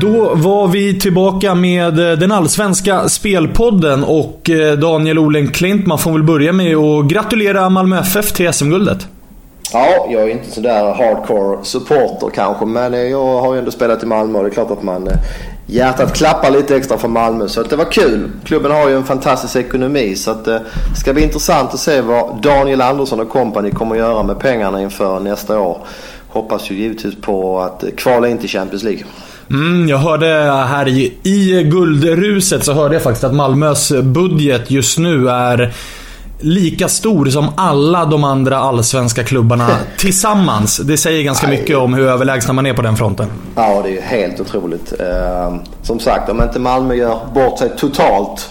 Då var vi tillbaka med eh, den allsvenska spelpodden och eh, Daniel Olen Klint, man får väl börja med att gratulera Malmö FF till SM-guldet. Ja, jag är inte sådär hardcore supporter kanske, men eh, jag har ju ändå spelat i Malmö och det är klart att man hjärtat klappar lite extra för Malmö. Så att det var kul. Klubben har ju en fantastisk ekonomi så att det ska bli intressant att se vad Daniel Andersson och kompani kommer att göra med pengarna inför nästa år. Hoppas ju givetvis på att kvala in till Champions League. Mm, jag hörde här i, i guldruset så hörde jag faktiskt att Malmös budget just nu är lika stor som alla de andra allsvenska klubbarna tillsammans. Det säger ganska mycket om hur överlägsna man är på den fronten. Ja, det är ju helt otroligt. Eh, som sagt, om inte Malmö gör bort sig totalt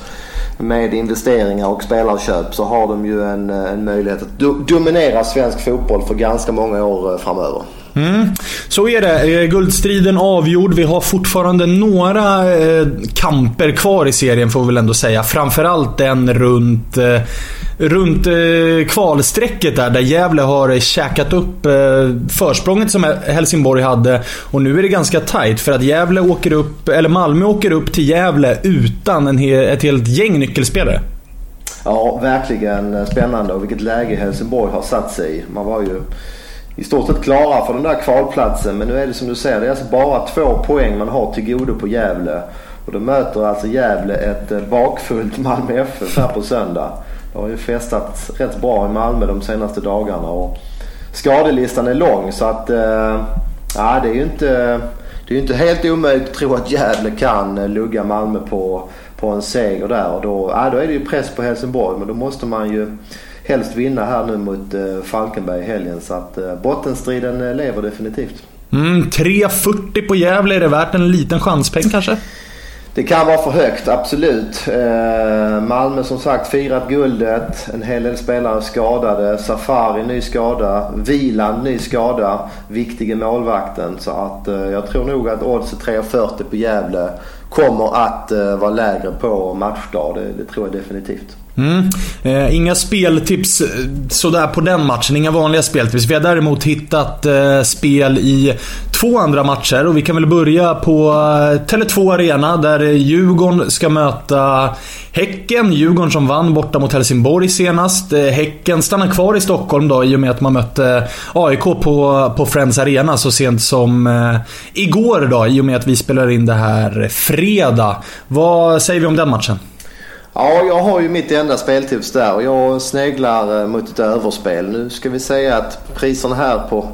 med investeringar och spelarköp så har de ju en, en möjlighet att do dominera svensk fotboll för ganska många år eh, framöver. Mm. Så är det. Eh, guldstriden avgjord. Vi har fortfarande några eh, kamper kvar i serien får vi väl ändå säga. Framförallt den runt, eh, runt eh, kvalstrecket där, där Gävle har käkat upp försprånget som Helsingborg hade. Och nu är det ganska tight för att Gävle åker upp, eller Malmö åker upp till Gävle utan en, ett helt gäng nyckelspelare. Ja, verkligen spännande och vilket läge Helsingborg har satt sig i. Man var ju i stort sett klara för den där kvalplatsen. Men nu är det som du säger, det är alltså bara två poäng man har till godo på Gävle. Och då möter alltså Gävle ett eh, bakfullt Malmö FF här på söndag. Det har ju festat rätt bra i Malmö de senaste dagarna och skadelistan är lång så att äh, ja, det är ju inte, det är inte helt omöjligt att tro att Gävle kan eh, lugga Malmö på, på en seger där. Och då, ja, då är det ju press på Helsingborg men då måste man ju helst vinna här nu mot eh, Falkenberg i helgen. Så att eh, bottenstriden eh, lever definitivt. Mm, 3.40 på Gävle, är det värt en liten chanspeng kanske? Det kan vara för högt, absolut. Malmö som sagt firat guldet. En hel del spelare skadade. Safari ny skada. Vilan ny skada. Viktige målvakten. Så att jag tror nog att oddset 3.40 på Gävle kommer att vara lägre på matchdag. Det, det tror jag definitivt. Mm. Eh, inga speltips eh, sådär på den matchen. Inga vanliga speltips. Vi har däremot hittat eh, spel i två andra matcher och vi kan väl börja på eh, Tele2 Arena där eh, Djurgården ska möta Häcken. Djurgården som vann borta mot Helsingborg senast. Eh, häcken stannar kvar i Stockholm då i och med att man mötte eh, AIK på, på Friends Arena så sent som eh, igår då i och med att vi spelar in det här fredag. Vad säger vi om den matchen? Ja, jag har ju mitt enda speltips där och jag sneglar eh, mot ett överspel. Nu ska vi säga att priserna här på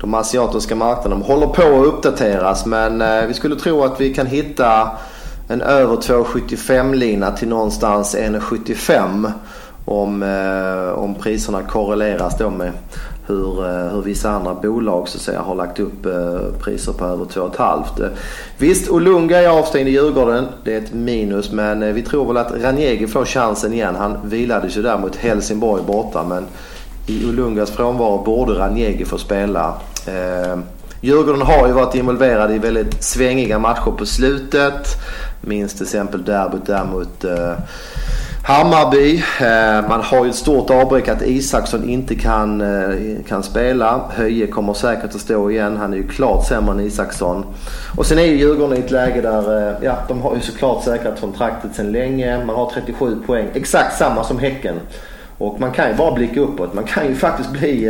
de asiatiska marknaderna håller på att uppdateras men eh, vi skulle tro att vi kan hitta en över 2,75 lina till någonstans 1,75 om, eh, om priserna korreleras då med hur, eh, hur vissa andra bolag så att säga, har lagt upp eh, priser på över 2,5. Visst, Olunga är avstängd i Djurgården. Det är ett minus men eh, vi tror väl att Ranjegi får chansen igen. Han vilades ju där mot Helsingborg borta men i Olungas frånvaro borde Ranjegi få spela. Djurgården har ju varit involverade i väldigt svängiga matcher på slutet. Minns till exempel derbyt där mot Hammarby. Eh, man har ju ett stort avbräck att Isaksson inte kan, eh, kan spela. Höje kommer säkert att stå igen. Han är ju klart sämre än Isaksson. Och sen är ju Djurgården i ett läge där, eh, ja de har ju såklart säkrat kontraktet sedan länge. Man har 37 poäng. Exakt samma som Häcken. Och man kan ju bara blicka uppåt. Man kan ju faktiskt bli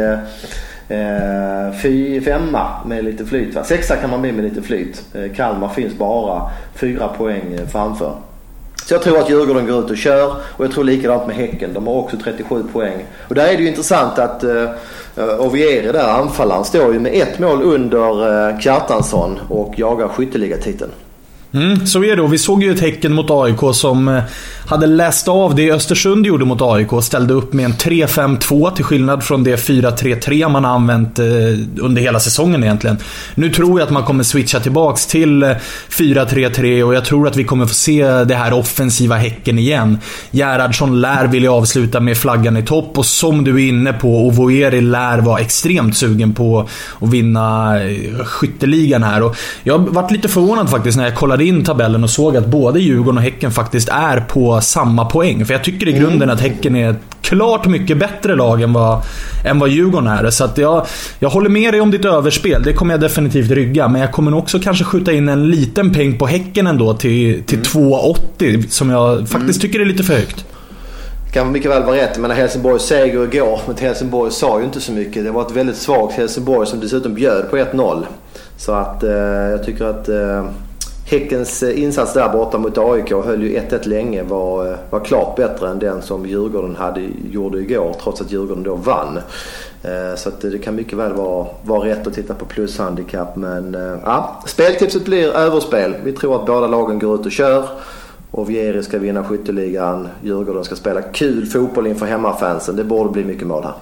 eh, fy, femma med lite flyt. Sexa kan man bli med lite flyt. Kalmar finns bara fyra poäng framför. Så jag tror att Djurgården går ut och kör och jag tror likadant med Häcken. De har också 37 poäng. Och där är det ju intressant att eh, uh, Ovieri där, anfallaren, står ju med ett mål under uh, Kjartansson och jagar skytteligatiteln. Mm, så är det. Och vi såg ju ett Häcken mot AIK som eh, hade läst av det Östersund gjorde mot AIK och ställde upp med en 3-5-2 till skillnad från det 4-3-3 man har använt eh, under hela säsongen egentligen. Nu tror jag att man kommer switcha tillbaks till eh, 4-3-3 och jag tror att vi kommer få se det här offensiva Häcken igen. Gerhardsson lär vilja avsluta med flaggan i topp och som du är inne på, Ovoeri lär vara extremt sugen på att vinna skytteligan här. Och jag varit lite förvånad faktiskt när jag kollade kollade in tabellen och såg att både Djurgården och Häcken faktiskt är på samma poäng. För jag tycker i grunden att Häcken är ett klart mycket bättre lag än vad, än vad Djurgården är. Så att jag, jag håller med dig om ditt överspel, det kommer jag definitivt rygga. Men jag kommer också kanske skjuta in en liten peng på Häcken ändå till, till 2,80. Som jag faktiskt mm. tycker är lite för högt kan mycket väl vara rätt. Men Helsingborgs seger igår mot Helsingborg sa ju inte så mycket. Det var ett väldigt svagt Helsingborg som dessutom bjöd på 1-0. Så att eh, jag tycker att eh, Häckens eh, insats där borta mot AIK höll ju 1-1 länge var, eh, var klart bättre än den som Djurgården hade, gjorde igår trots att Djurgården då vann. Eh, så att det kan mycket väl vara, vara rätt att titta på plushandikapp men ja, speltipset blir överspel. Vi tror att båda lagen går ut och kör. Och Vieri ska vinna skytteligan. Djurgården ska spela kul fotboll inför hemmafansen. Det borde bli mycket mål här.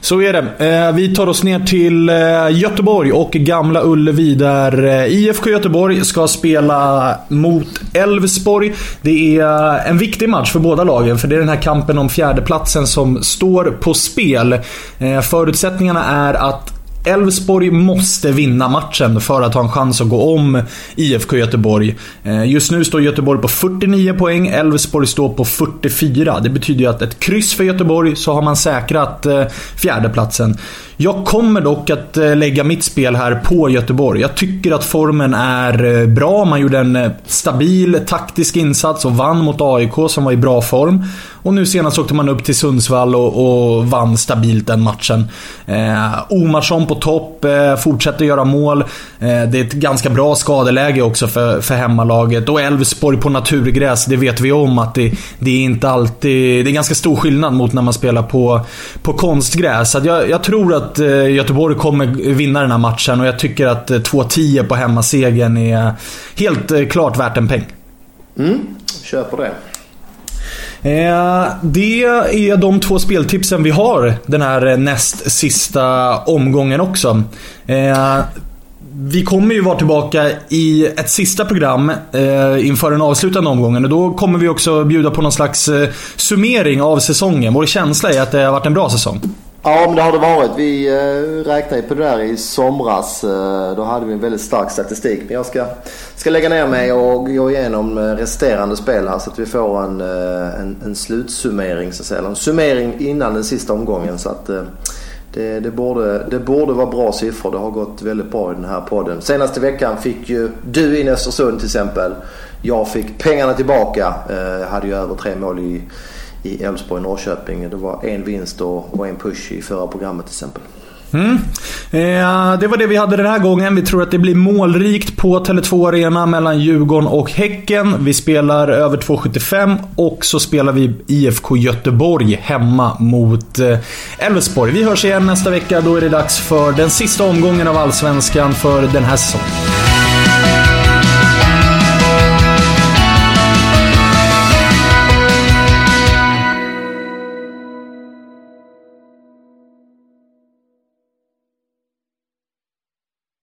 Så är det. Eh, vi tar oss ner till eh, Göteborg och Gamla Ullevi där eh, IFK Göteborg ska spela mot Elfsborg. Det är en viktig match för båda lagen, för det är den här kampen om fjärdeplatsen som står på spel. Förutsättningarna är att Elfsborg måste vinna matchen för att ha en chans att gå om IFK Göteborg. Eh, just nu står Göteborg på 49 poäng, Elfsborg står på 44. Det betyder ju att ett kryss för Göteborg så har man säkrat eh, fjärdeplatsen. Jag kommer dock att eh, lägga mitt spel här på Göteborg. Jag tycker att formen är bra. Man gjorde en stabil taktisk insats och vann mot AIK som var i bra form. Och nu senast åkte man upp till Sundsvall och, och vann stabilt den matchen. Eh, Omarsson på topp, eh, fortsätter göra mål. Eh, det är ett ganska bra skadeläge också för, för hemmalaget. Och Elfsborg på naturgräs, det vet vi om att det, det är inte alltid... Det är ganska stor skillnad mot när man spelar på, på konstgräs. Så jag, jag, tror att eh, Göteborg kommer vinna den här matchen och jag tycker att eh, 2-10 på hemmasegern är helt eh, klart värt en peng. Mm, kör på det. Eh, det är de två speltipsen vi har den här eh, näst sista omgången också. Eh, vi kommer ju vara tillbaka i ett sista program eh, inför den avslutande omgången och då kommer vi också bjuda på någon slags summering av säsongen. Vår känsla är att det har varit en bra säsong. Ja, men det har det varit. Vi eh, räknade på det där i somras. Eh, då hade vi en väldigt stark statistik. Men jag ska, ska lägga ner mig och gå igenom eh, resterande spel här så att vi får en, en, en slutsummering. Så att säga. En summering innan den sista omgången. Så att, det, det, borde, det borde vara bra siffror. Det har gått väldigt bra i den här podden. Senaste veckan fick ju du in Östersund till exempel. Jag fick pengarna tillbaka. Jag hade ju över tre mål i i Elfsborg-Norrköping. Det var en vinst och, en push i förra programmet till exempel. Mm. Eh, det var det vi hade den här gången. Vi tror att det blir målrikt på Tele2 Arena mellan Djurgården och Häcken. Vi spelar över 2,75 och så spelar vi IFK Göteborg hemma mot eh, Elfsborg. Vi hörs igen nästa vecka. Då är det dags för den sista omgången av Allsvenskan för den här säsongen.